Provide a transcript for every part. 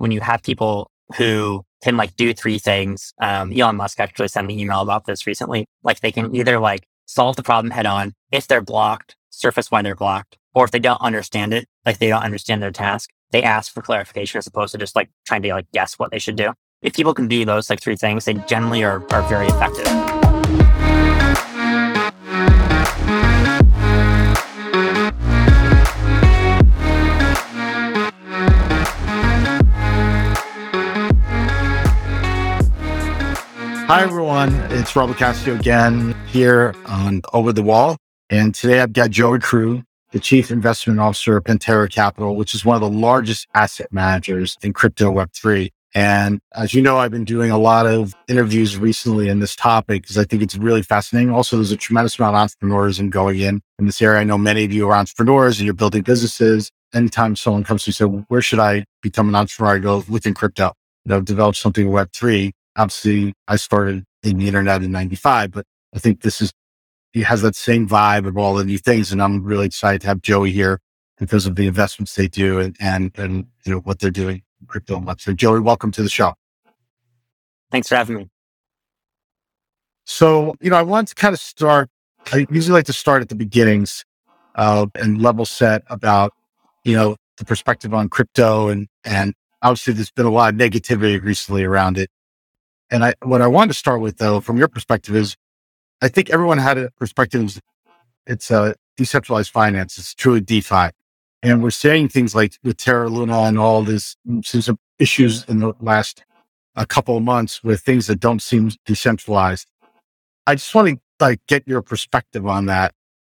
when you have people who can like do three things. Um, Elon Musk actually sent me an email about this recently. Like they can either like solve the problem head on if they're blocked, surface why they're blocked, or if they don't understand it, like they don't understand their task, they ask for clarification as opposed to just like trying to like guess what they should do. If people can do those like three things, they generally are, are very effective. Hi, everyone. It's Robert Castillo again here on Over the Wall. And today I've got Joey Krug, the Chief Investment Officer of Pantera Capital, which is one of the largest asset managers in crypto Web3. And as you know, I've been doing a lot of interviews recently in this topic because I think it's really fascinating. Also, there's a tremendous amount of entrepreneurs in going in in this area. I know many of you are entrepreneurs and you're building businesses. Anytime someone comes to me and say, where should I become an entrepreneur? I go within crypto, develop something in Web3 obviously I started in the internet in 95, but I think this is, he has that same vibe of all the new things. And I'm really excited to have Joey here because of the investments they do and, and, and you know, what they're doing crypto and web. So Joey, welcome to the show. Thanks for having me. So, you know, I want to kind of start, I usually like to start at the beginnings uh, and level set about, you know, the perspective on crypto and, and obviously there's been a lot of negativity recently around it. And I, what I wanted to start with though, from your perspective is, I think everyone had a perspective. It's a decentralized finance. It's truly DeFi. And we're saying things like with Terra Luna and all this, mm, some issues in the last a couple of months with things that don't seem decentralized. I just want to like get your perspective on that.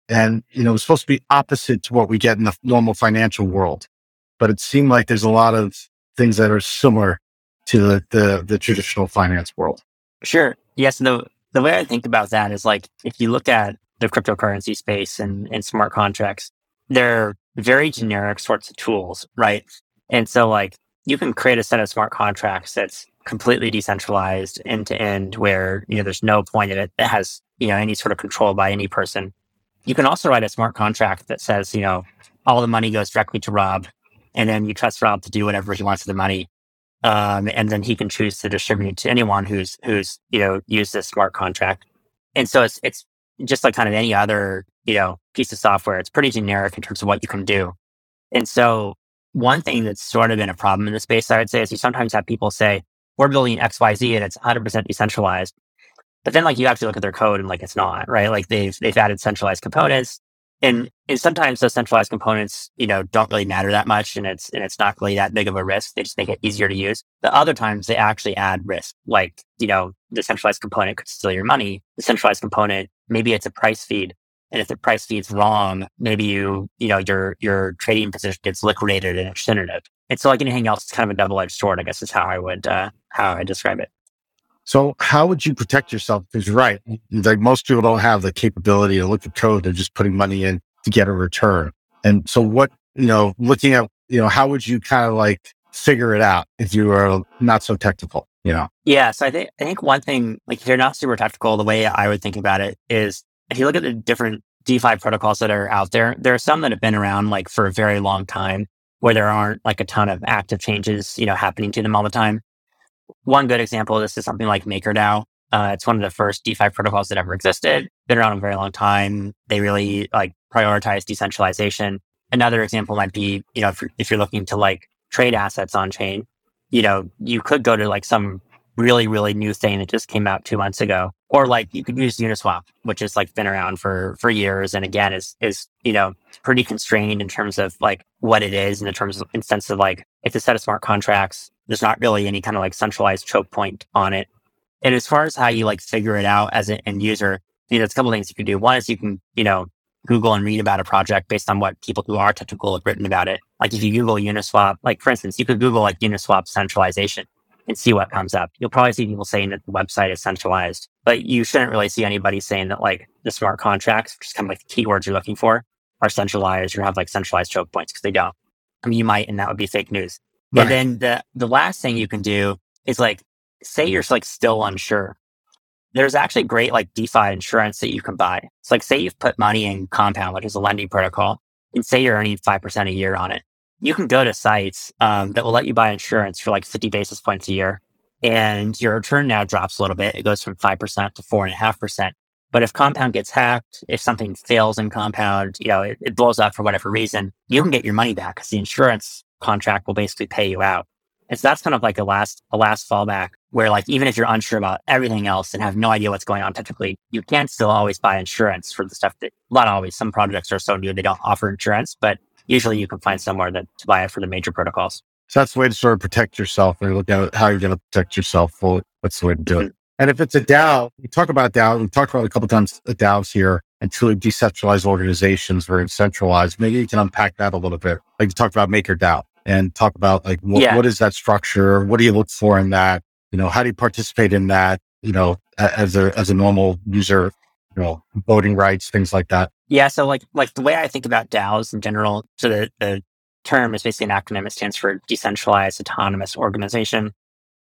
And, you know, it's supposed to be opposite to what we get in the normal financial world, but it seemed like there's a lot of things that are similar to the, the, the traditional finance world. Sure. Yes. The, the way I think about that is like, if you look at the cryptocurrency space and, and smart contracts, they're very generic sorts of tools, right? And so like you can create a set of smart contracts that's completely decentralized end to end where, you know, there's no point in it that has, you know, any sort of control by any person. You can also write a smart contract that says, you know, all the money goes directly to Rob and then you trust Rob to do whatever he wants with the money. Um, and then he can choose to distribute to anyone who's who's you know used this smart contract. And so it's it's just like kind of any other you know piece of software. It's pretty generic in terms of what you can do. And so one thing that's sort of been a problem in the space, I would say, is you sometimes have people say we're building X Y Z and it's 100% decentralized. But then like you actually look at their code and like it's not right. Like they've they've added centralized components and, and sometimes those centralized components, you know, don't really matter that much and it's, and it's not really that big of a risk. They just make it easier to use. The other times they actually add risk. Like, you know, the centralized component could steal your money. The centralized component, maybe it's a price feed. And if the price feed's wrong, maybe you, you know, your, your trading position gets liquidated and it shouldn't. And so like anything else, it's kind of a double edged sword, I guess is how I would, uh, how I describe it. So how would you protect yourself? Because you're right. Like most people don't have the capability to look at code. They're just putting money in to get a return. And so what, you know, looking at, you know, how would you kind of like figure it out if you are not so technical, you know? Yeah. So I think, I think one thing, like if you're not super technical, the way I would think about it is if you look at the different DeFi protocols that are out there, there are some that have been around like for a very long time where there aren't like a ton of active changes, you know, happening to them all the time. One good example of this is something like MakerDAO. Uh, it's one of the first DeFi protocols that ever existed. Been around a very long time. They really like prioritize decentralization. Another example might be, you know, if you're, if you're looking to like trade assets on chain, you know, you could go to like some really, really new thing that just came out two months ago. Or like you could use Uniswap, which has like been around for, for years. And again, is, is, you know, pretty constrained in terms of like what it is and in terms of, in sense of like, it's a set of smart contracts there's not really any kind of like centralized choke point on it. And as far as how you like figure it out as an end user, you know, there's a couple things you can do. One is you can, you know, Google and read about a project based on what people who are technical have written about it. Like if you Google Uniswap, like for instance, you could Google like Uniswap centralization and see what comes up. You'll probably see people saying that the website is centralized, but you shouldn't really see anybody saying that like the smart contracts, which is kind of like the keywords you're looking for, are centralized or have like centralized choke points because they don't. I mean, you might, and that would be fake news. Right. And then the, the last thing you can do is like, say you're like still unsure. There's actually great like DeFi insurance that you can buy. It's like, say you've put money in Compound, which is a lending protocol, and say you're earning 5% a year on it. you can go to sites um, that will let you buy insurance for like 50 basis points a year. And your return now drops a little bit. It goes from 5% to 4.5%. But if compound gets hacked, if something fails in compound, you know, it, it blows up for whatever reason, you can get your money back because the insurance contract will basically pay you out. And so that's kind of like a last, a last fallback where like, even if you're unsure about everything else and have no idea what's going on technically, you can still always buy insurance for the stuff that, not always, some projects are so new, they don't offer insurance, but usually you can find somewhere that to buy it for the major protocols. So that's the way to sort of protect yourself and look at how you're going to protect yourself. What's the way to do it? And if it's a DAO, we talk about DAO. We talked about a couple times DAOs here and truly decentralized organizations very centralized. Maybe you can unpack that a little bit. Like you talked about MakerDAO and talk about like what, yeah. what is that structure? What do you look for in that? You know, how do you participate in that? You know, as a as a normal user, you know, voting rights, things like that. Yeah. So like like the way I think about DAOs in general, so the, the term is basically an acronym. It stands for decentralized autonomous organization.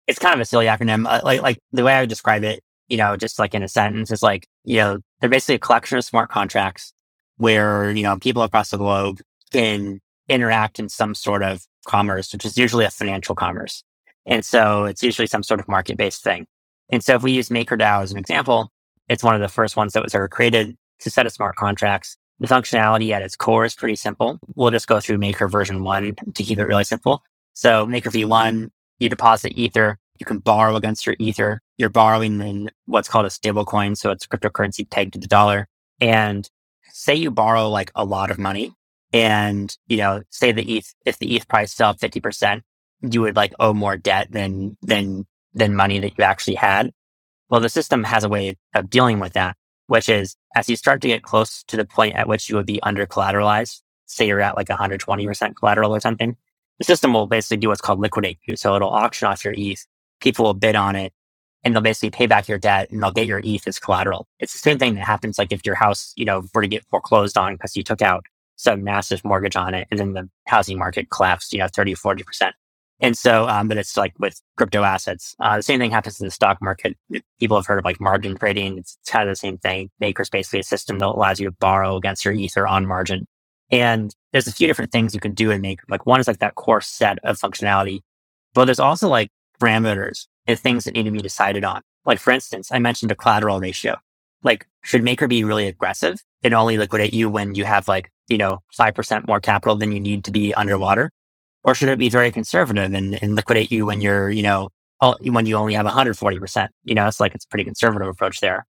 It's kind of a silly acronym. Uh, like like the way I would describe it, you know, just like in a sentence is like, you know, they're basically a collection of smart contracts where, you know, people across the globe can interact in some sort of commerce, which is usually a financial commerce. And so it's usually some sort of market based thing. And so if we use MakerDAO as an example, it's one of the first ones that was ever created to set of smart contracts. The functionality at its core is pretty simple. We'll just go through Maker version one to keep it really simple. So Maker V1, you deposit Ether. You can borrow against your Ether. You're borrowing in what's called a stable coin. So it's cryptocurrency pegged to the dollar. And say you borrow like a lot of money and, you know, say the ETH, if the ETH price fell 50%, you would like owe more debt than, than, than money that you actually had. Well, the system has a way of dealing with that, which is as you start to get close to the point at which you would be under collateralized, say you're at like 120% collateral or something, the system will basically do what's called liquidate you. So it'll auction off your ETH. People will bid on it and they'll basically pay back your debt and they'll get your ETH as collateral. It's the same thing that happens like if your house, you know, were to get foreclosed on because you took out some massive mortgage on it and then the housing market collapsed, you know, 30 40%. And so, um, but it's like with crypto assets. Uh, the same thing happens in the stock market. People have heard of like margin trading. It's, it's kind of the same thing. Maker Maker's basically a system that allows you to borrow against your ether on margin. And there's a few different things you can do in Maker. Like one is like that core set of functionality, but there's also like parameters and things that need to be decided on. Like for instance, I mentioned a collateral ratio. Like should Maker be really aggressive and only liquidate you when you have like you know, 5% more capital than you need to be underwater? Or should it be very conservative and, and liquidate you when you're, you know, when you only have 140%? You know, it's like it's a pretty conservative approach there.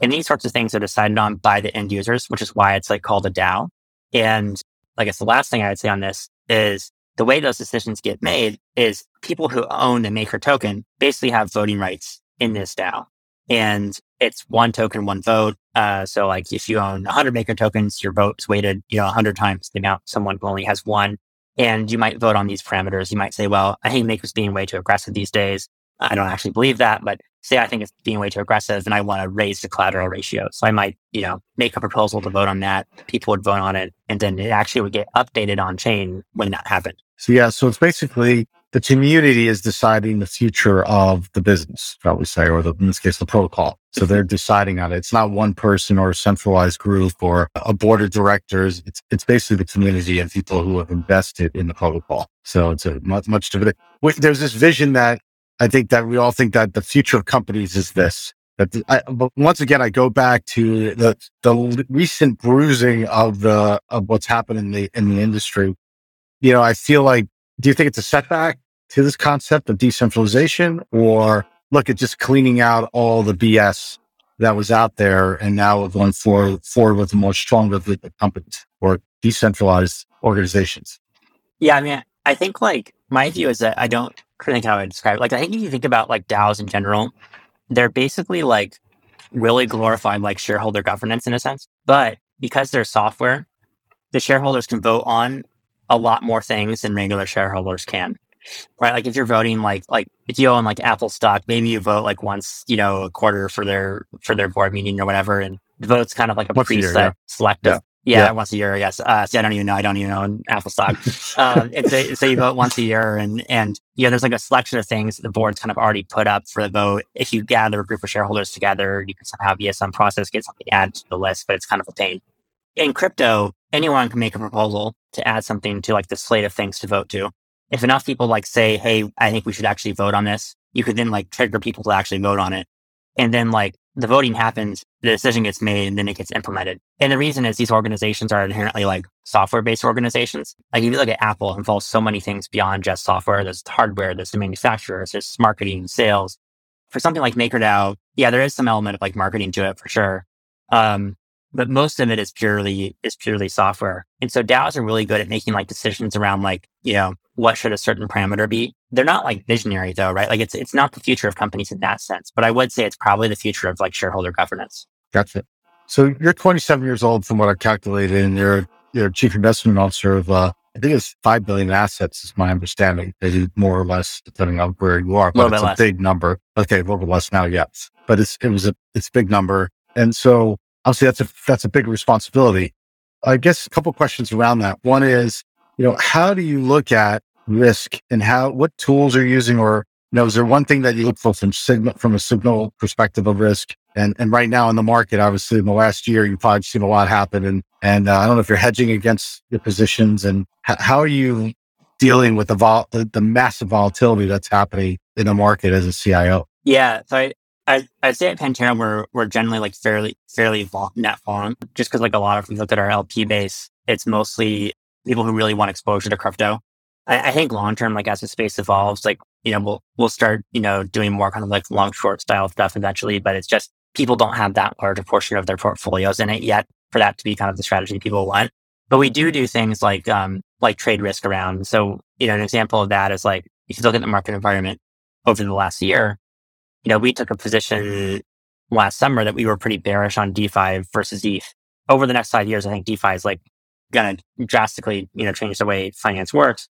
And these sorts of things are decided on by the end users, which is why it's like called a DAO. And I guess the last thing I would say on this is the way those decisions get made is people who own the maker token basically have voting rights in this DAO. And it's one token, one vote. Uh, so like if you own 100 maker tokens, your vote's weighted, you know, 100 times the amount someone who only has one. And you might vote on these parameters. You might say, well, I think Maker's being way too aggressive these days. I don't actually believe that, but say I think it's being way too aggressive and I want to raise the collateral ratio. So I might, you know, make a proposal to vote on that. People would vote on it and then it actually would get updated on chain when that happened. So yeah, so it's basically the community is deciding the future of the business, shall we say, or the, in this case, the protocol. So they're mm-hmm. deciding on it. It's not one person or a centralized group or a board of directors. It's, it's basically the community and people who have invested in the protocol. So it's a much, much different. There's this vision that I think that we all think that the future of companies is this. That the, I, but once again, I go back to the, the recent bruising of the, of what's happened in the, in the industry. You know, I feel like, do you think it's a setback? To this concept of decentralization or look at just cleaning out all the BS that was out there and now we're going forward, forward with a more stronger companies or decentralized organizations? Yeah, I mean, I think like my view is that I don't think how I describe it. Like, I think if you think about like DAOs in general, they're basically like really glorified like shareholder governance in a sense. But because they're software, the shareholders can vote on a lot more things than regular shareholders can right? Like if you're voting like like if you own like Apple stock, maybe you vote like once, you know, a quarter for their for their board meeting or whatever, and the vote's kind of like a once preset, a year, yeah. selective. Yeah. Yeah, yeah, once a year, yes. Uh, see, I don't even know. I don't even own Apple stock. um, a, so you vote once a year, and and yeah, there's like a selection of things the board's kind of already put up for the vote. If you gather a group of shareholders together, you can somehow via some process get something added to the list, but it's kind of a pain. In crypto, anyone can make a proposal to add something to like the slate of things to vote to. If enough people like say, Hey, I think we should actually vote on this, you could then like trigger people to actually vote on it. And then like the voting happens, the decision gets made, and then it gets implemented. And the reason is these organizations are inherently like software based organizations. Like if you look at Apple, it involves so many things beyond just software. There's hardware, there's the manufacturers, there's marketing, sales. For something like MakerDAO, yeah, there is some element of like marketing to it for sure. Um, but most of it is purely is purely software. And so DAOs are really good at making like decisions around like, you know, what should a certain parameter be? They're not like visionary though, right? Like it's it's not the future of companies in that sense, but I would say it's probably the future of like shareholder governance. Gotcha. So you're 27 years old from what I calculated, and you're you're chief investment officer of uh, I think it's five billion assets is my understanding. Maybe more or less depending on where you are, but it's a less. big number. Okay, a little less now, yes, but it's it was a it's a big number, and so obviously that's a that's a big responsibility. I guess a couple questions around that. One is, you know, how do you look at risk and how what tools are you using, or you know, is there one thing that you look for from signal from a signal perspective of risk? And and right now in the market, obviously in the last year, you've probably seen a lot happen. And and uh, I don't know if you're hedging against your positions, and h- how are you dealing with the, vol- the the massive volatility that's happening in the market as a CIO? Yeah, so I, I, I'd say at Pantera, we're, we're generally like fairly, fairly vol- net long just because like a lot of, we looked at our LP base, it's mostly people who really want exposure to crypto. I, I think long term, like as the space evolves, like, you know, we'll, we'll start, you know, doing more kind of like long short style stuff eventually, but it's just people don't have that large a portion of their portfolios in it yet for that to be kind of the strategy people want. But we do do things like, um, like trade risk around. So, you know, an example of that is like, if you look at the market environment over the last year, you know, we took a position last summer that we were pretty bearish on DeFi versus ETH. Over the next five years, I think DeFi is like going to drastically, you know, change the way finance works.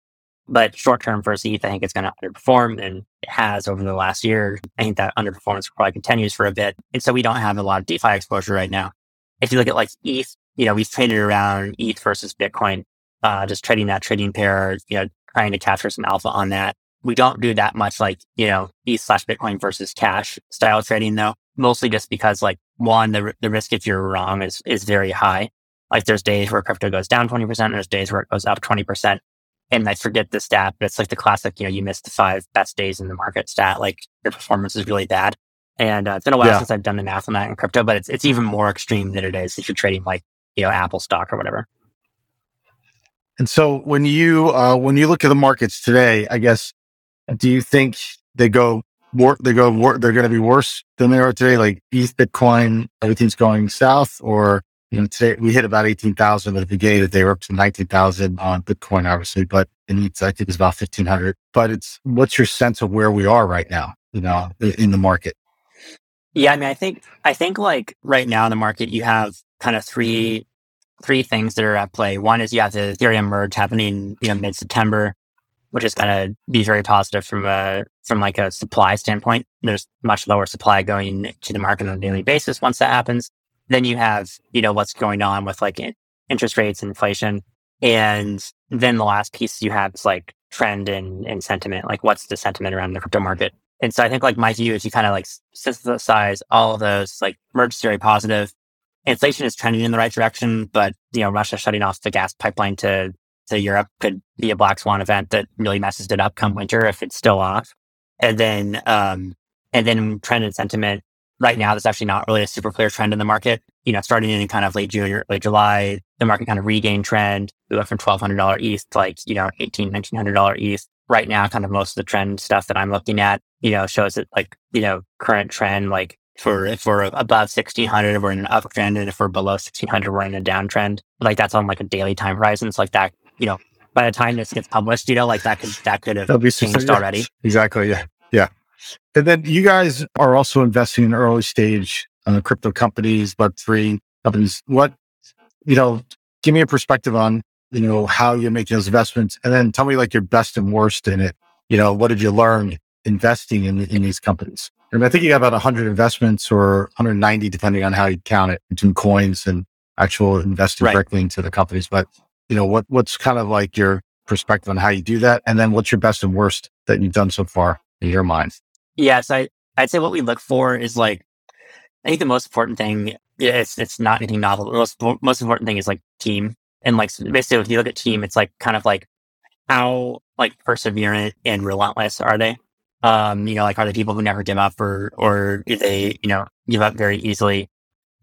But short term versus ETH, I think it's going to underperform and it has over the last year. I think that underperformance probably continues for a bit. And so we don't have a lot of DeFi exposure right now. If you look at like ETH, you know, we've traded around ETH versus Bitcoin, uh, just trading that trading pair, you know, trying to capture some alpha on that. We don't do that much like, you know, ETH slash Bitcoin versus cash style trading though, mostly just because like one, the, the risk if you're wrong is, is very high. Like there's days where crypto goes down 20%, and there's days where it goes up 20%. And I forget the stat, but it's like the classic, you know, you missed the five best days in the market stat. Like your performance is really bad. And uh, it's been a while yeah. since I've done the math on that in crypto, but it's, it's even more extreme than it is if you're trading like, you know, Apple stock or whatever. And so when you, uh, when you look at the markets today, I guess do you think they go more, they go more, they're going to be worse than they are today? Like ETH, Bitcoin, everything's going south or, you know, today we hit about 18,000 at the beginning of the day, They were up to 19,000 on Bitcoin, obviously, but in ETH, I think it's about 1500. But it's, what's your sense of where we are right now, you know, in the market? Yeah. I mean, I think, I think like right now in the market, you have kind of three, three things that are at play. One is you have the Ethereum merge happening, you know, mid September which is going to be very positive from a from like a supply standpoint. There's much lower supply going to the market on a daily basis once that happens. Then you have you know what's going on with like interest rates, inflation, and then the last piece you have is like trend and, and sentiment. Like what's the sentiment around the crypto market? And so I think like my view is you kind of like synthesize all of those. Like merge is very positive. Inflation is trending in the right direction, but you know Russia shutting off the gas pipeline to to Europe could be a black swan event that really messes it up come winter if it's still off. And then, um, and then trend and sentiment right now, that's actually not really a super clear trend in the market. You know, starting in kind of late June or late July, the market kind of regained trend. We went from $1,200 ETH to like, you know, $1,800, $1,900 ETH. Right now, kind of most of the trend stuff that I'm looking at, you know, shows that like, you know, current trend, like for if we're above 1600, we're in an uptrend. And if we're below 1600, we're in a downtrend. Like that's on like a daily time horizon. So like that you know, by the time this gets published, you know, like that could that could have changed already. Exactly. Yeah. And then you guys are also investing in early stage uh, crypto companies, Web3 companies. What, you know, give me a perspective on, you know, how you're making those investments and then tell me like your best and worst in it. You know, what did you learn investing in, in these companies? I, mean, I think you have about 100 investments or 190, depending on how you count it between coins and actual investing right. directly into the companies. But you know, what, what's kind of like your perspective on how you do that? And then what's your best and worst that you've done so far in your mind? Yes, I, I'd say what we look for is like, I think the most important thing, it's, it's not anything novel. The most, most important thing is like team. And like basically, if you look at team, it's like kind of like how like perseverant and relentless are they? Um, you know, like are they people who never give up or or do they, you know, give up very easily?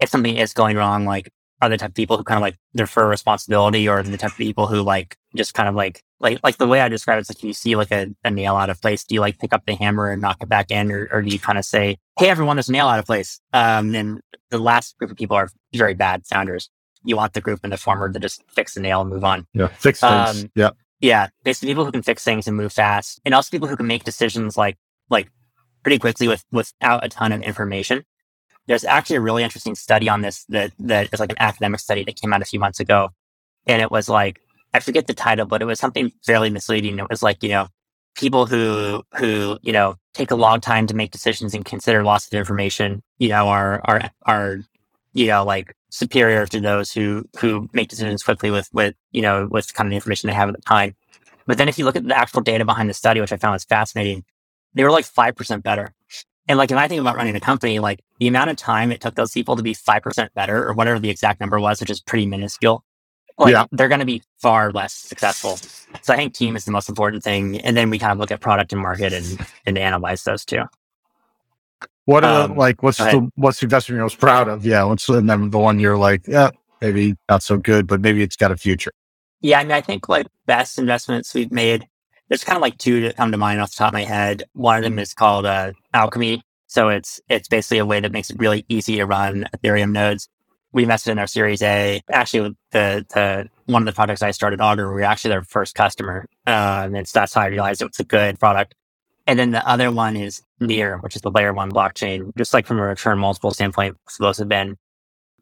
If something is going wrong, like are the type of people who kind of like defer responsibility or the type of people who like just kind of like like like the way I describe it is like you see like a, a nail out of place, do you like pick up the hammer and knock it back in, or, or do you kind of say, Hey everyone, there's a nail out of place? Um and the last group of people are very bad sounders. You want the group in the former to just fix the nail and move on. Yeah. Fix things. Um, yeah. Yeah. Basically people who can fix things and move fast. And also people who can make decisions like like pretty quickly with without a ton of information. There's actually a really interesting study on this that that is like an academic study that came out a few months ago. And it was like, I forget the title, but it was something fairly misleading. It was like, you know, people who who, you know, take a long time to make decisions and consider lots of information, you know, are are are, you know, like superior to those who who make decisions quickly with with, you know, with kind of the information they have at the time. But then if you look at the actual data behind the study, which I found was fascinating, they were like 5% better. And like, if I think about running a company, like the amount of time it took those people to be 5% better or whatever the exact number was, which is pretty minuscule, like yeah. they're going to be far less successful. So I think team is the most important thing. And then we kind of look at product and market and, and analyze those two. What are um, like, what's the, what's the investment you're most proud of? Yeah. What's the, the one you're like, yeah, maybe not so good, but maybe it's got a future. Yeah. I mean, I think like best investments we've made there's kind of like two that come to mind off the top of my head. One of them is called uh, Alchemy. So it's it's basically a way that makes it really easy to run Ethereum nodes. We invested in our Series A. Actually, the the one of the projects I started, Augur, we were actually their first customer, uh, and it's that's how I realized it was a good product. And then the other one is Near, which is the layer one blockchain. Just like from a return multiple standpoint, those have been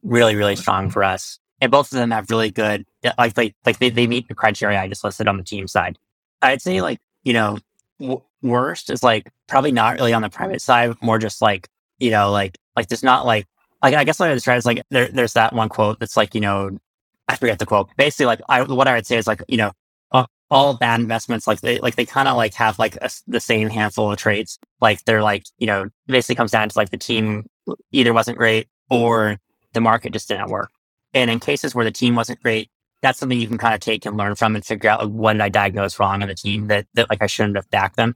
really really strong for us. And both of them have really good like they like they, they meet the criteria I just listed on the team side. I'd say like, you know, w- worst is like probably not really on the private side, more just like, you know, like, like there's not like, like, I guess what I describe is like, there, there's that one quote that's like, you know, I forget the quote. Basically, like, I, what I would say is like, you know, all bad investments, like they, like they kind of like have like a, the same handful of traits. Like they're like, you know, basically comes down to like the team either wasn't great or the market just didn't work. And in cases where the team wasn't great, that's something you can kind of take and learn from and figure out like, what did I diagnose wrong on the team that, that like I shouldn't have backed them.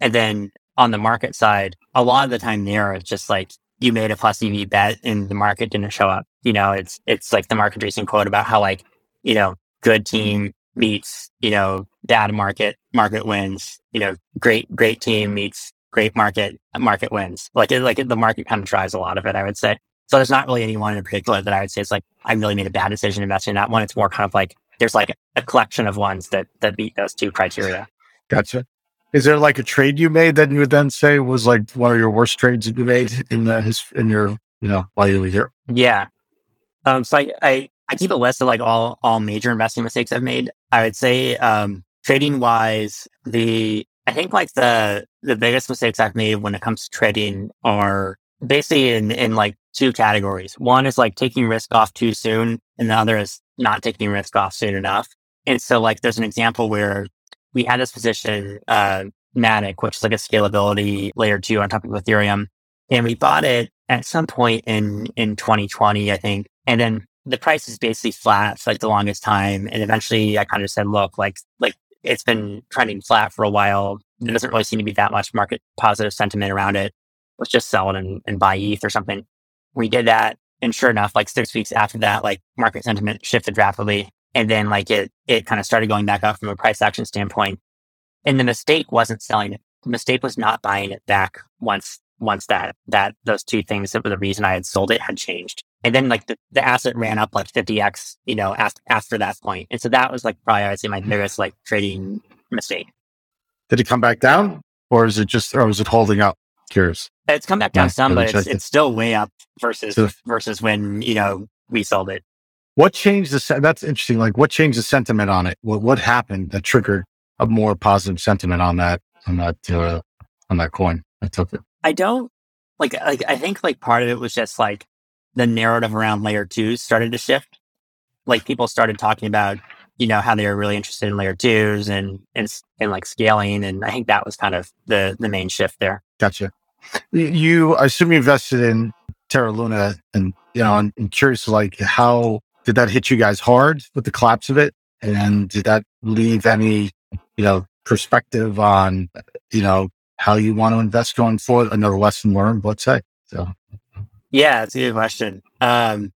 And then on the market side, a lot of the time there, it's just like you made a plus EV bet and the market didn't show up. You know, it's, it's like the market racing quote about how like, you know, good team meets, you know, bad market, market wins, you know, great, great team meets great market, market wins. Like, it, like the market kind of drives a lot of it, I would say. So there's not really anyone in particular that I would say it's like, I really made a bad decision investing in that one. It's more kind of like, there's like a collection of ones that, that meet those two criteria. Gotcha. Is there like a trade you made that you would then say was like one of your worst trades that you made in the, his, in your, you know, while you were here? Yeah. Um, so I, I, I keep a list of like all, all major investing mistakes I've made. I would say, um, trading wise, the, I think like the, the biggest mistakes I've made when it comes to trading are basically in, in like two categories. One is like taking risk off too soon, and the other is not taking risk off soon enough. And so, like, there's an example where we had this position, uh, Matic, which is like a scalability layer two on top of Ethereum. And we bought it at some point in, in 2020, I think. And then the price is basically flat for like the longest time. And eventually I kind of said, look, like, like it's been trending flat for a while. There doesn't really seem to be that much market positive sentiment around it let's just sell it and, and buy ETH or something. We did that. And sure enough, like six weeks after that, like market sentiment shifted rapidly. And then like it, it kind of started going back up from a price action standpoint. And the mistake wasn't selling it. The mistake was not buying it back once, once that, that those two things that were the reason I had sold it had changed. And then like the, the asset ran up like 50x, you know, after, after that point. And so that was like probably, I'd say my biggest like trading mistake. Did it come back down or is it just, or was it holding up? Curious. It's come back down yeah, some, but it's, it's still way up versus so, versus when you know we sold it. What changed the? That's interesting. Like, what changed the sentiment on it? What what happened that triggered a more positive sentiment on that on that uh, on that coin? I took it. I don't like. Like, I think like part of it was just like the narrative around layer two started to shift. Like, people started talking about you know how they were really interested in layer twos and and and like scaling, and I think that was kind of the the main shift there. Gotcha. You, I assume you invested in Terra Luna, and you know, I'm, I'm curious, like how did that hit you guys hard with the collapse of it? And did that leave any, you know, perspective on, you know, how you want to invest going forward? Another lesson learned, let's say. So, yeah, it's a good question. Um,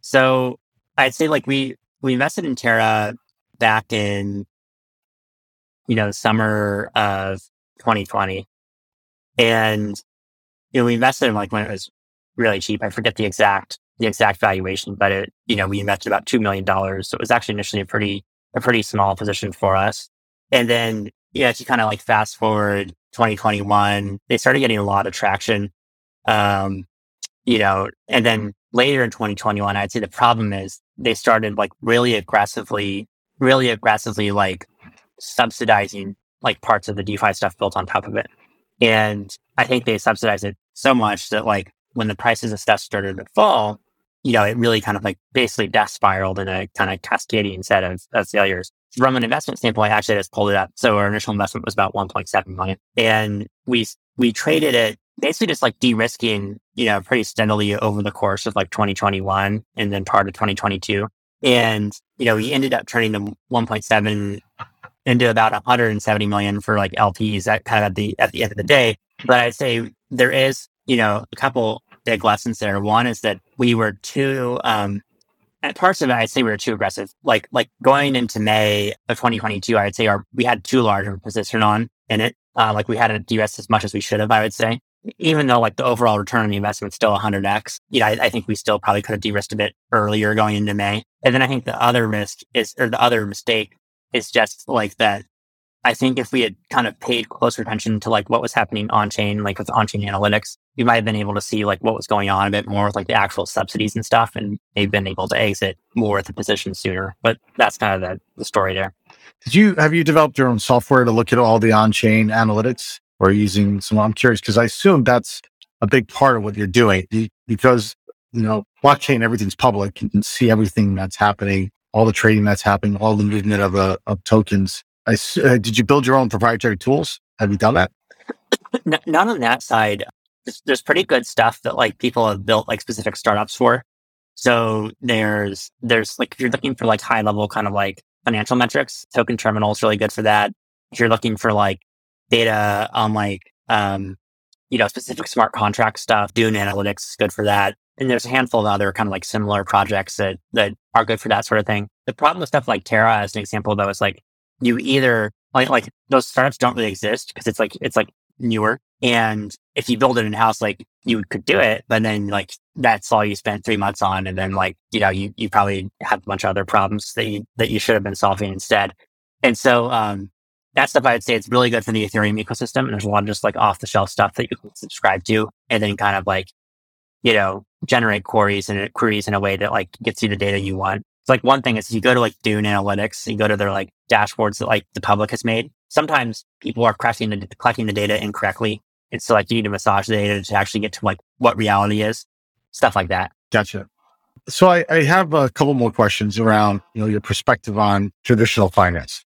so I'd say like we we invested in Terra back in you know summer of 2020, and you know we invested in like when it was really cheap. I forget the exact the exact valuation, but it you know we invested about two million dollars, so it was actually initially a pretty a pretty small position for us. And then yeah, to kind of like fast forward 2021, they started getting a lot of traction. Um, you know, and then later in 2021, I'd say the problem is they started like really aggressively, really aggressively like subsidizing like parts of the DeFi stuff built on top of it. And I think they subsidized it so much that like when the prices of stuff started to fall, you know, it really kind of like basically death spiraled in a kind of cascading set of, of failures. From an investment standpoint, I actually just pulled it up. So our initial investment was about 1.7 million and we, we traded it basically just like de-risking, you know, pretty steadily over the course of like 2021 and then part of 2022. And, you know, we ended up turning the 1.7 into about 170 million for like LPs at kind of at the, at the end of the day. But I'd say there is, you know, a couple big lessons there. One is that we were too, um, at parts of it, I'd say we were too aggressive. Like, like going into May of 2022, I'd say our, we had too large of a position on in it. Uh, like we hadn't de-risked as much as we should have, I would say even though like the overall return on the investment is still 100x, you know, I, I, think we still probably could have de-risked a bit earlier going into May. And then I think the other risk is, or the other mistake is just like that. I think if we had kind of paid closer attention to like what was happening on chain, like with on chain analytics, we might have been able to see like what was going on a bit more with like the actual subsidies and stuff. And they've been able to exit more at the position sooner. But that's kind of the, the story there. Did you have you developed your own software to look at all the on chain analytics? or using some, I'm curious because I assume that's a big part of what you're doing because, you know, blockchain, everything's public. You can see everything that's happening, all the trading that's happening, all the movement of, uh, of tokens. I, uh, did you build your own proprietary tools? Have you done that? Not on that side. There's, there's pretty good stuff that like people have built like specific startups for. So there's, there's like, if you're looking for like high level kind of like financial metrics, token terminal is really good for that. If you're looking for like data on like, um, you know, specific smart contract stuff. Dune Analytics is good for that. And there's a handful of other kind of like similar projects that, that are good for that sort of thing. The problem with stuff like Terra, as an example, though, is like you either like, like those startups don't really exist because it's like, it's like newer. And if you build it in house, like you could do it, but then like that's all you spent three months on. And then like, you know, you, you probably have a bunch of other problems that you, that you should have been solving instead. And so, um, that stuff I'd say it's really good for the Ethereum ecosystem. And there's a lot of just like off the shelf stuff that you can subscribe to and then kind of like, you know, generate queries and queries in a way that like gets you the data you want. It's like one thing is you go to like Dune Analytics, you go to their like dashboards that like the public has made. Sometimes people are collecting the, collecting the data incorrectly. It's so like you need to massage the data to actually get to like what reality is, stuff like that. Gotcha. So I, I have a couple more questions around, you know, your perspective on traditional finance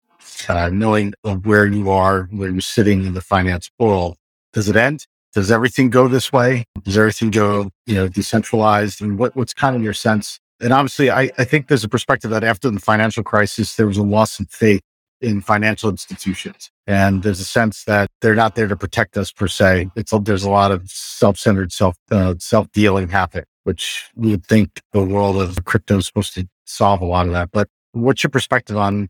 uh, knowing where you are, where you're sitting in the finance world. Does it end? Does everything go this way? Does everything go, you know, decentralized? And what, what's kind of your sense? And obviously, I, I think there's a perspective that after the financial crisis, there was a loss in faith in financial institutions. And there's a sense that they're not there to protect us per se. It's there's a lot of self-centered self uh, self-dealing happening, which we would think the world of crypto is supposed to solve a lot of that. But what's your perspective on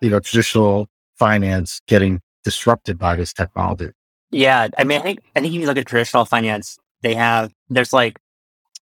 you know, traditional finance getting disrupted by this technology. Yeah. I mean, I think, I think if you look at traditional finance, they have, there's like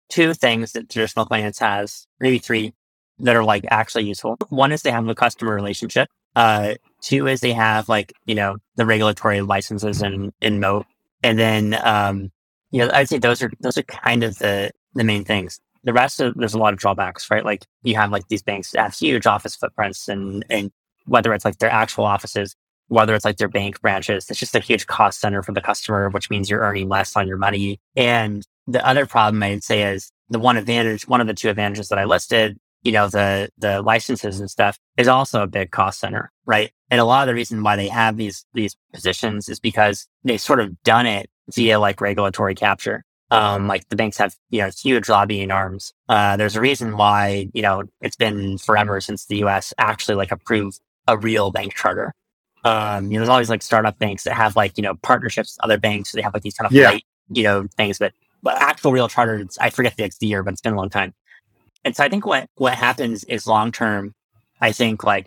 two things that traditional finance has, maybe three that are like actually useful. One is they have a customer relationship. Uh, two is they have like, you know, the regulatory licenses and in moat. And then, um, you know, I'd say those are, those are kind of the, the main things. The rest of, there's a lot of drawbacks, right? Like you have like these banks that have huge office footprints and, and whether it's like their actual offices, whether it's like their bank branches. It's just a huge cost center for the customer, which means you're earning less on your money. And the other problem I'd say is the one advantage, one of the two advantages that I listed, you know, the, the licenses and stuff is also a big cost center, right? And a lot of the reason why they have these, these positions is because they've sort of done it via like regulatory capture. Um, like the banks have, you know, huge lobbying arms. Uh, there's a reason why, you know, it's been forever since the US actually like approved a real bank charter. Um, you know, there's always like startup banks that have like, you know, partnerships with other banks. So they have like these kind of Yeah. light, you know, things, but, but actual real charters, I forget the next year, but it's been a long time. And so I think what, what happens is long term, I think like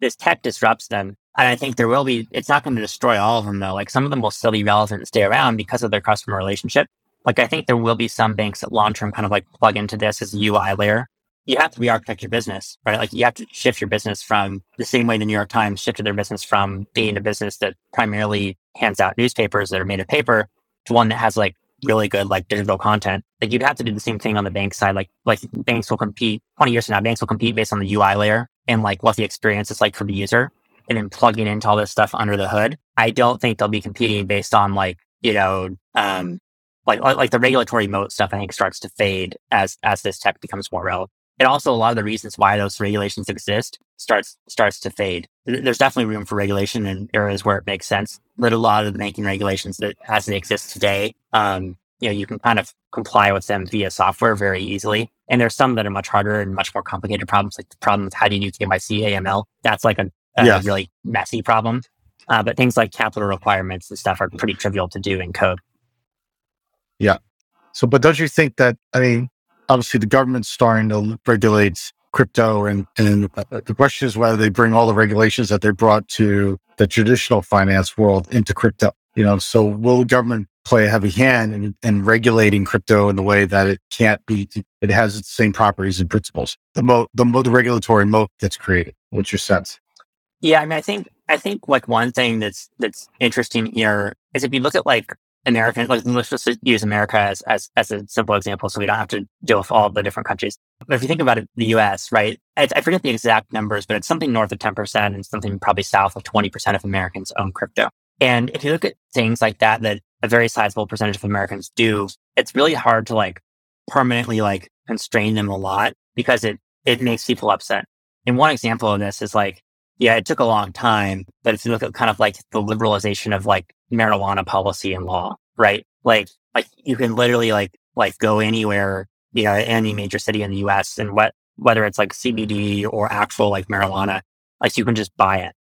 this tech disrupts them. And I think there will be, it's not going to destroy all of them though. Like some of them will still be relevant and stay around because of their customer relationship. Like I think there will be some banks that long term kind of like plug into this as a UI layer. You have to re-architect your business, right? Like you have to shift your business from the same way the New York Times shifted their business from being a business that primarily hands out newspapers that are made of paper to one that has like really good like digital content. Like you'd have to do the same thing on the bank side. Like like banks will compete 20 years from now, banks will compete based on the UI layer and like what the experience is like for the user and then plugging into all this stuff under the hood. I don't think they'll be competing based on like, you know, um like like the regulatory moat stuff I think starts to fade as as this tech becomes more relevant. And also a lot of the reasons why those regulations exist starts starts to fade. There's definitely room for regulation in areas where it makes sense. But a lot of the banking regulations that as they exist today, um, you know, you can kind of comply with them via software very easily. And there's some that are much harder and much more complicated problems, like the problem with how do you do KYC AML. That's like a, a Yes. really messy problem. Uh, but things like capital requirements and stuff are pretty trivial to do in code. Yeah. So, but don't you think that, I mean, obviously the government's starting to regulate crypto and, and uh, the question is whether they bring all the regulations that they brought to the traditional finance world into crypto, you know, so will the government play a heavy hand in, in regulating crypto in the way that it can't be, it has its same properties and principles. The moat, the, mo- the regulatory moat that's created. What's your sense? Yeah, I mean, I think I think like one thing that's that's interesting here is if you look at like American, like let's just use America as as as a simple example, so we don't have to deal with all the different countries. But if you think about it, the U.S., right? I, I forget the exact numbers, but it's something north of ten percent and something probably south of twenty percent of Americans own crypto. And if you look at things like that, that a very sizable percentage of Americans do, it's really hard to like permanently like constrain them a lot because it it makes people upset. And one example of this is like yeah, it took a long time, but if you look at kind of like the liberalization of like marijuana policy and law, right? Like, like you can literally like, like go anywhere, you know, any major city in the US and what, whether it's like CBD or actual like marijuana, like you can just buy it.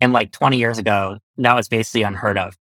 And like 20 years ago, that was basically unheard of.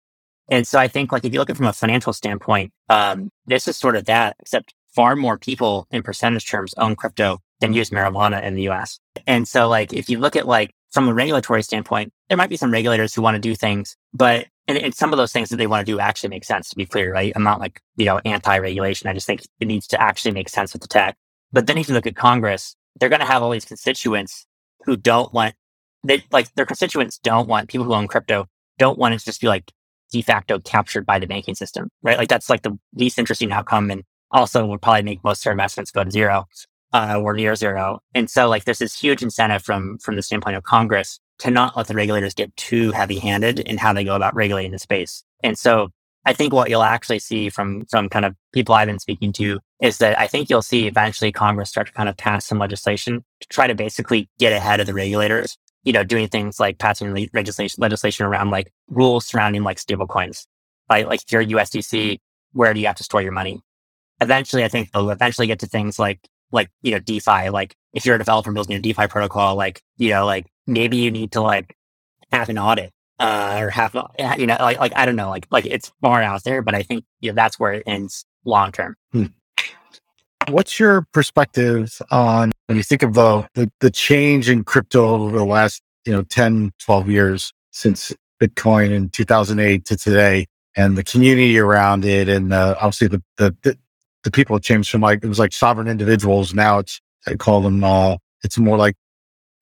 And so I think like if you look at it from a financial standpoint, um, this is sort of that, except far more people in percentage terms own crypto than use marijuana in the US. And so like if you look at like from a regulatory standpoint, there might be some regulators who want to do things, but and, and some of those things that they want to do actually make sense to be clear, right? I'm not like, you know, anti-regulation. I just think it needs to actually make sense with the tech. But then if you look at Congress, they're going to have all these constituents who don't want, they like their constituents don't want people who own crypto don't want it to just be like de facto captured by the banking system, right? Like that's like the least interesting outcome and also would probably make most of their investments go to zero uh, or near zero. And so like there's this huge incentive from from the standpoint of Congress to not let the regulators get too heavy handed in how they go about regulating the space. And so I think what you'll actually see from some kind of people I've been speaking to is that I think you'll see eventually Congress start to kind of pass some legislation to try to basically get ahead of the regulators. You know, doing things like passing le- legislation legislation around like rules surrounding like stablecoins. Like like if you're USDC, where do you have to store your money? Eventually, I think they'll eventually get to things like like you know DeFi. Like if you're a developer building a DeFi protocol, like you know like maybe you need to like have an audit uh, or have you know like like I don't know like like it's far out there, but I think you know that's where it ends long term. What's your perspective on when you think of the, the, the change in crypto over the last, you know, 10, 12 years since Bitcoin in 2008 to today and the community around it and uh, obviously the, the, the, the people changed from like, it was like sovereign individuals. Now it's, I call them, uh, it's more like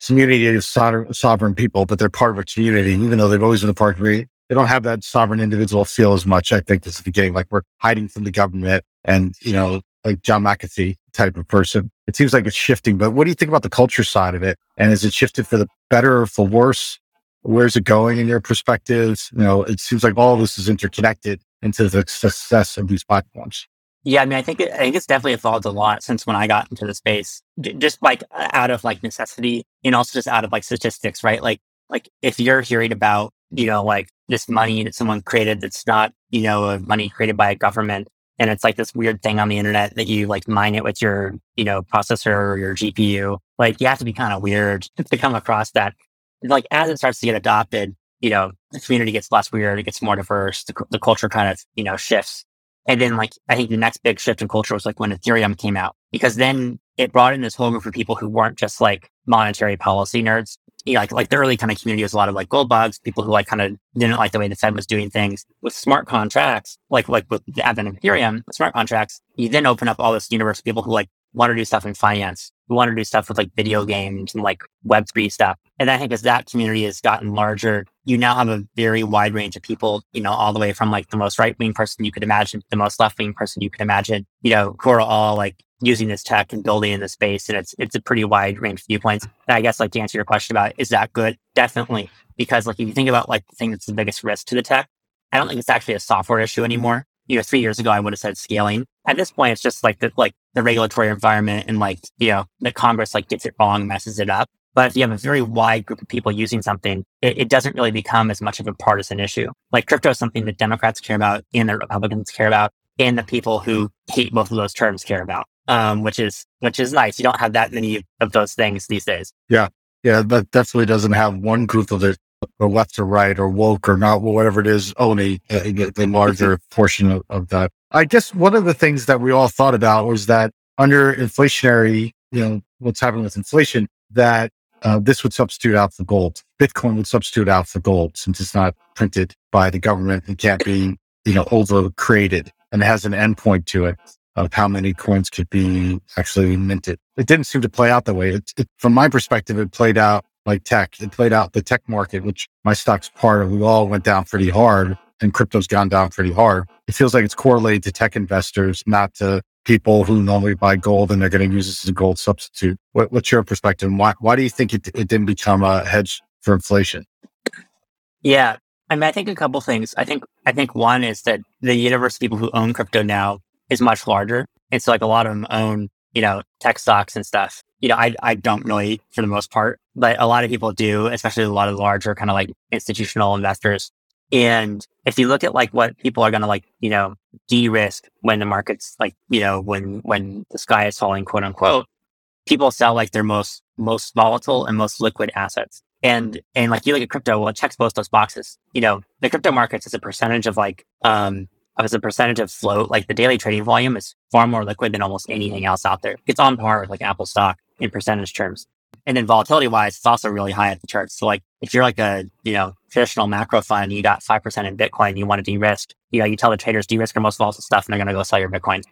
community of sovereign, people, but they're part of a community, even though they've always been a part of. They don't have that sovereign individual feel as much. I think this is the beginning, like we're hiding from the government and, you know, like John McAfee type of person. It seems like it's shifting, but what do you think about the culture side of it? And is it shifted for the better or for worse? Where's it going in your perspectives? You know, it seems like all this is interconnected into the success of these platforms. Yeah, I mean, I think it, I think it's definitely evolved a lot since when I got into the space, J- just like out of like necessity and also just out of like statistics, right? Like, like if you're hearing about, you know, like this money that someone created that's not, you know, money created by a government and it's like this weird thing on the internet that you like mine it with your, you know, processor or your GPU. Like you have to be kind of weird to come across that. like as it starts to get adopted, you know, the community gets less weird, it gets more diverse, the, the culture kind of, you know, shifts. And then like, I think the next big shift in culture was like when Ethereum came out, because then it brought in this whole group of people who weren't just like monetary policy nerds. You know, like, like the early kind of community was a lot of like gold bugs, people who like kind of didn't like the way the Fed was doing things with smart contracts, like, like with the advent of Ethereum, smart contracts. You then open up all this universe of people who like want to do stuff in finance, who want to do stuff with like video games and like Web3 stuff. And I think as that community has gotten larger, you now have a very wide range of people, you know, all the way from like the most right wing person you could imagine, to the most left wing person you could imagine, you know, who are all like using this tech and building in the space. And it's, it's a pretty wide range of viewpoints. And I guess like to answer your question about, is that good? Definitely. Because like if you think about like the thing that's the biggest risk to the tech, I don't think it's actually a software issue anymore you know, three years ago, I would have said scaling. At this point, it's just like the, like the regulatory environment and like, you know, the Congress like gets it wrong, messes it up. But if you have a very wide group of people using something, it, it, doesn't really become as much of a partisan issue. Like crypto is something that Democrats care about and the Republicans care about and the people who hate both of those terms care about. Um, which is, which is nice. You don't have that many of those things these days. Yeah. Yeah. That definitely doesn't have one group of it or left or right or woke or not, whatever it is, only a, a larger portion of, of, that. I guess one of the things that we all thought about was that under inflationary, you know, what's happening with inflation, that uh, this would substitute out the gold. Bitcoin would substitute out the gold since it's not printed by the government and can't be, you know, over created and it has an endpoint to it of how many coins could be actually minted. It didn't seem to play out that way. It, it, from my perspective, it played out like tech. It played out the tech market, which my stock's part of. We all went down pretty hard and crypto's gone down pretty hard. It feels like it's correlated to tech investors, not to people who normally buy gold and they're going to use this as a gold substitute. What, what's your perspective? Why, why do you think it, it didn't become a hedge for inflation? Yeah. I mean, I think a couple things. I think, I think one is that the universe of people who own crypto now is much larger. It's like a lot of them own, you know, tech stocks and stuff you know, I, I don't really for the most part, but a lot of people do, especially a lot of larger kind of like institutional investors. And if you look at like what people are going to like, you know, de-risk when the market's like, you know, when, when the sky is falling, quote unquote, people sell like their most, most volatile and most liquid assets. And, and like you look at crypto, well, it checks both those boxes. You know, the crypto markets as a percentage of like, um, as a percentage of float, like the daily trading volume is far more liquid than almost anything else out there. It's on par with like Apple stock in percentage terms. And then volatility wise, it's also really high at the charts. So like if you're like a, you know, traditional macro fund, you got 5% in Bitcoin, you want to de-risk, you know, you tell the traders de-risk your most volatile stuff and they're going to go sell your Bitcoin.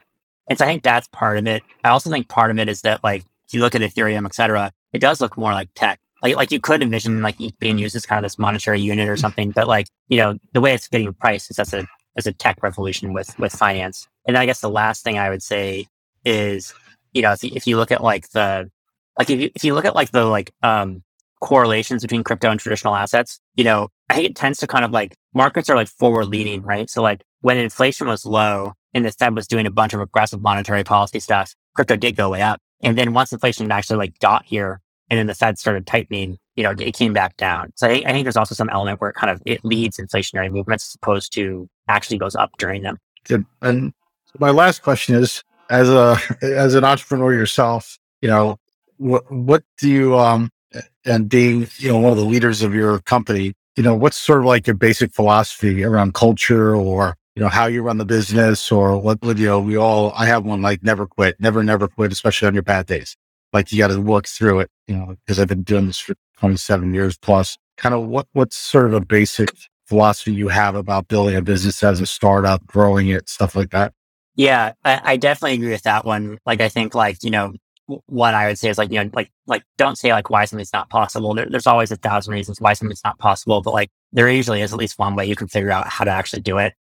And so I think that's part of it. I also think part of it is that like, if you look at Ethereum, et cetera, it does look more like tech. Like, like you could envision like being used as kind of this monetary unit or something, but like, you know, the way it's getting priced is that's a, as a tech revolution with, with finance. And I guess the last thing I would say is, you know, if, if you look at like the, like if you, if you look at like the like um correlations between crypto and traditional assets, you know, I think it tends to kind of like markets are like forward leaning, right? So like when inflation was low and the Fed was doing a bunch of aggressive monetary policy stuff, crypto did go way up. And then once inflation actually like got here and then the Fed started tightening, you know, it came back down. So I, I think there's also some element where it kind of it leads inflationary movements as opposed to actually goes up during them. Good. And my last question is as a as an entrepreneur yourself, you know, what what do you um and being you know one of the leaders of your company, you know, what's sort of like your basic philosophy around culture or you know how you run the business or what you know we all I have one like never quit, never never quit, especially on your bad days. Like you got to work through it, you know, because I've been doing this for 27 years plus. Kind of what what's sort of a basic philosophy you have about building a business as a startup, growing it, stuff like that? Yeah, I, I, definitely agree with that one. Like, I think like, you know, what I would say is like, you know, like, like don't say like why something's not possible. There, there's always a thousand reasons why something's not possible, but like there usually is at least one way you can figure out how to actually do it.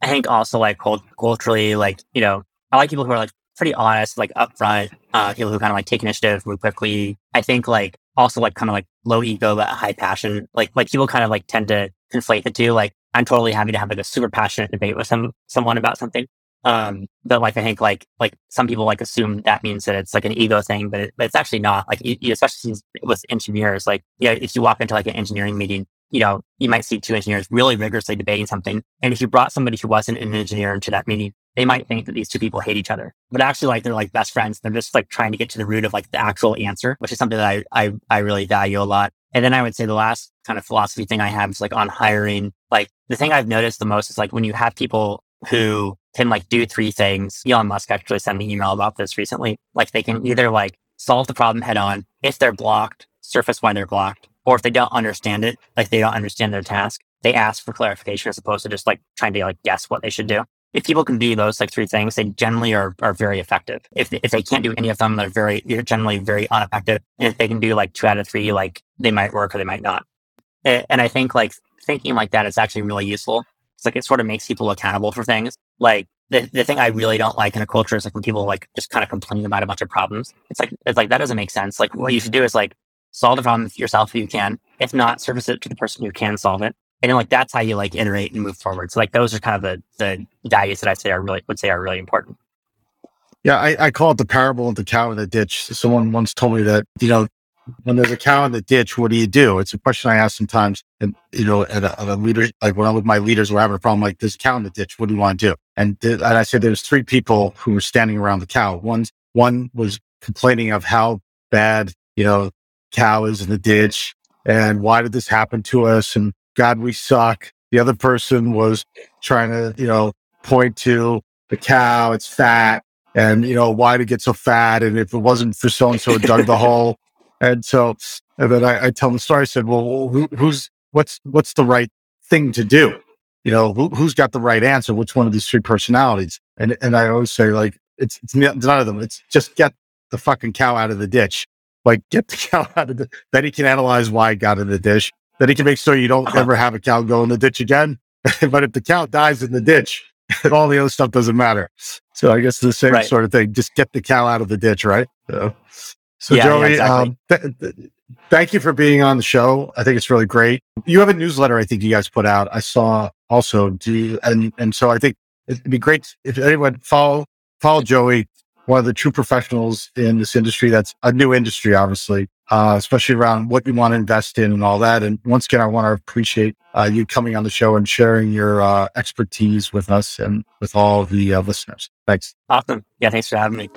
I think also like culturally, like, you know, I like people who are like pretty honest, like upfront, uh, people who kind of like take initiative, move quickly. I think like also like kind of like low ego, but high passion. Like, like people kind of like tend to conflate the two. Like I'm totally happy to have like a super passionate debate with some, someone about something. Um, but like I think like like some people like assume that means that it's like an ego thing, but, it, but it's actually not. Like you, especially with engineers, like yeah, if you walk into like an engineering meeting, you know, you might see two engineers really rigorously debating something, and if you brought somebody who wasn't an engineer into that meeting, they might think that these two people hate each other, but actually like they're like best friends. They're just like trying to get to the root of like the actual answer, which is something that I, I, I really value a lot. And then I would say the last kind of philosophy thing I have is like on hiring. Like the thing I've noticed the most is like when you have people who can like do three things. Elon Musk actually sent me an email about this recently. Like they can either like solve the problem head on if they're blocked, surface why they're blocked, or if they don't understand it, like they don't understand their task, they ask for clarification as opposed to just like trying to like guess what they should do. If people can do those like three things, they generally are, are very effective. If, if they can't do any of them, they're very, you're generally very ineffective. And if they can do like two out of three, like they might work or they might not. And I think like thinking like that is actually really useful. It's like it sort of makes people accountable for things. Like the, the thing I really don't like in a culture is like when people like just kind of complain about a bunch of problems. It's like it's like that doesn't make sense. Like what you should do is like solve the problem yourself if you can. If not, service it to the person who can solve it. And then like that's how you like iterate and move forward. So like those are kind of the the values that I say are really would say are really important. Yeah, I, I call it the parable of the cow in the ditch. Someone once told me that, you know, when there's a cow in the ditch, what do you do? It's a question I ask sometimes. And, you know, at a, at a leader, like when I'm with my leaders, we're having a problem, like there's a cow in the ditch. What do you want to do? And, th- and I said, there's three people who were standing around the cow. One, one was complaining of how bad, you know, cow is in the ditch and why did this happen to us? And God, we suck. The other person was trying to, you know, point to the cow, it's fat and, you know, why did it get so fat? And if it wasn't for so and so dug the hole. And so, and then I, I tell them the story. I said, well, who, who's, what's, what's the right thing to do? You know, who, who's got the right answer? Which one of these three personalities? And, and I always say like, it's, it's none of them. It's just get the fucking cow out of the ditch. Like get the cow out of the, then he can analyze why it got in the ditch. Then he can make sure you don't uh-huh. ever have a cow go in the ditch again. but if the cow dies in the ditch, all the other stuff doesn't matter. So I guess the same right. sort of thing. Just get the cow out of the ditch, right? So, so yeah, Joey, yeah, exactly. um, th- th- thank you for being on the show. I think it's really great. You have a newsletter. I think you guys put out. I saw also. Do you, and and so I think it'd be great if anyone follow follow Joey one of the true professionals in this industry. That's a new industry, obviously, uh, especially around what you want to invest in and all that. And once again, I want to appreciate uh, you coming on the show and sharing your uh, expertise with us and with all the uh, listeners. Thanks. Awesome. Yeah, thanks for having me.